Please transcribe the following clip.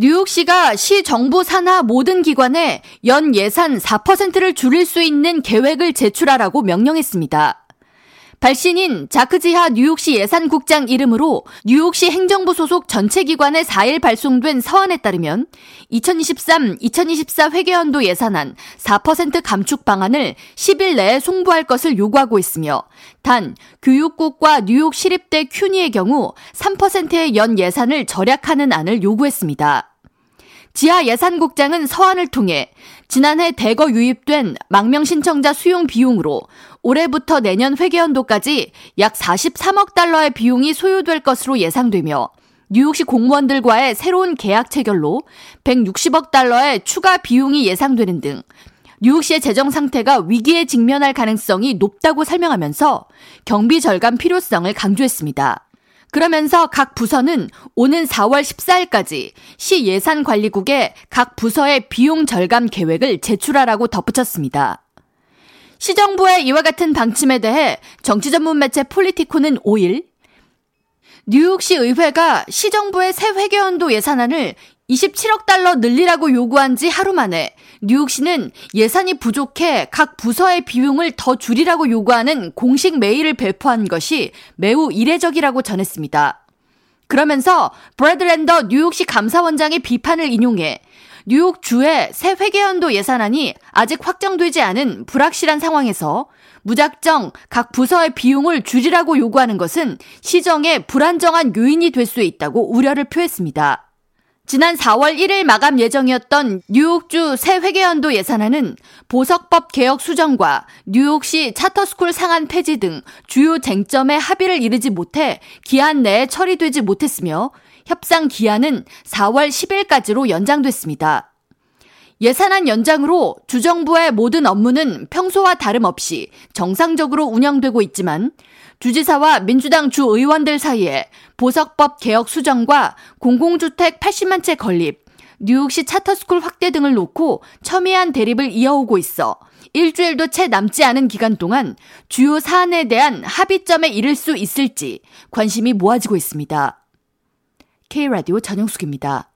뉴욕시가 시 정부 산하 모든 기관에 연 예산 4%를 줄일 수 있는 계획을 제출하라고 명령했습니다. 발신인 자크지하 뉴욕시 예산국장 이름으로 뉴욕시 행정부 소속 전체 기관에 4일 발송된 서한에 따르면 2023-2024 회계연도 예산안 4% 감축 방안을 10일 내에 송부할 것을 요구하고 있으며 단 교육국과 뉴욕 시립대 큐니의 경우 3%의 연 예산을 절약하는 안을 요구했습니다. 지하 예산국장은 서한을 통해 지난해 대거 유입된 망명 신청자 수용 비용으로 올해부터 내년 회계연도까지 약 43억 달러의 비용이 소요될 것으로 예상되며 뉴욕시 공무원들과의 새로운 계약 체결로 160억 달러의 추가 비용이 예상되는 등 뉴욕시의 재정 상태가 위기에 직면할 가능성이 높다고 설명하면서 경비 절감 필요성을 강조했습니다. 그러면서 각 부서는 오는 4월 14일까지 시 예산관리국에 각 부서의 비용 절감 계획을 제출하라고 덧붙였습니다. 시정부의 이와 같은 방침에 대해 정치 전문 매체 폴리티코는 5일 뉴욕시 의회가 시정부의 새 회계연도 예산안을 27억 달러 늘리라고 요구한 지 하루 만에 뉴욕시는 예산이 부족해 각 부서의 비용을 더 줄이라고 요구하는 공식 메일을 배포한 것이 매우 이례적이라고 전했습니다. 그러면서 브래드랜더 뉴욕시 감사원장의 비판을 인용해 뉴욕 주의 새 회계연도 예산안이 아직 확정되지 않은 불확실한 상황에서 무작정 각 부서의 비용을 줄이라고 요구하는 것은 시정의 불안정한 요인이 될 수 있다고 우려를 표했습니다. 지난 4월 1일 마감 예정이었던 뉴욕주 새 회계연도 예산안은 보석법 개혁 수정과 뉴욕시 차터스쿨 상한 폐지 등 주요 쟁점에 합의를 이르지 못해 기한 내에 처리되지 못했으며 협상 기한은 4월 10일까지로 연장됐습니다. 예산안 연장으로 주정부의 모든 업무는 평소와 다름없이 정상적으로 운영되고 있지만 주지사와 민주당 주 의원들 사이에 보석법 개혁 수정과 공공주택 80만 채 건립, 뉴욕시 차터스쿨 확대 등을 놓고 첨예한 대립을 이어오고 있어 일주일도 채 남지 않은 기간 동안 주요 사안에 대한 합의점에 이를 수 있을지 관심이 모아지고 있습니다. K라디오 전영숙입니다.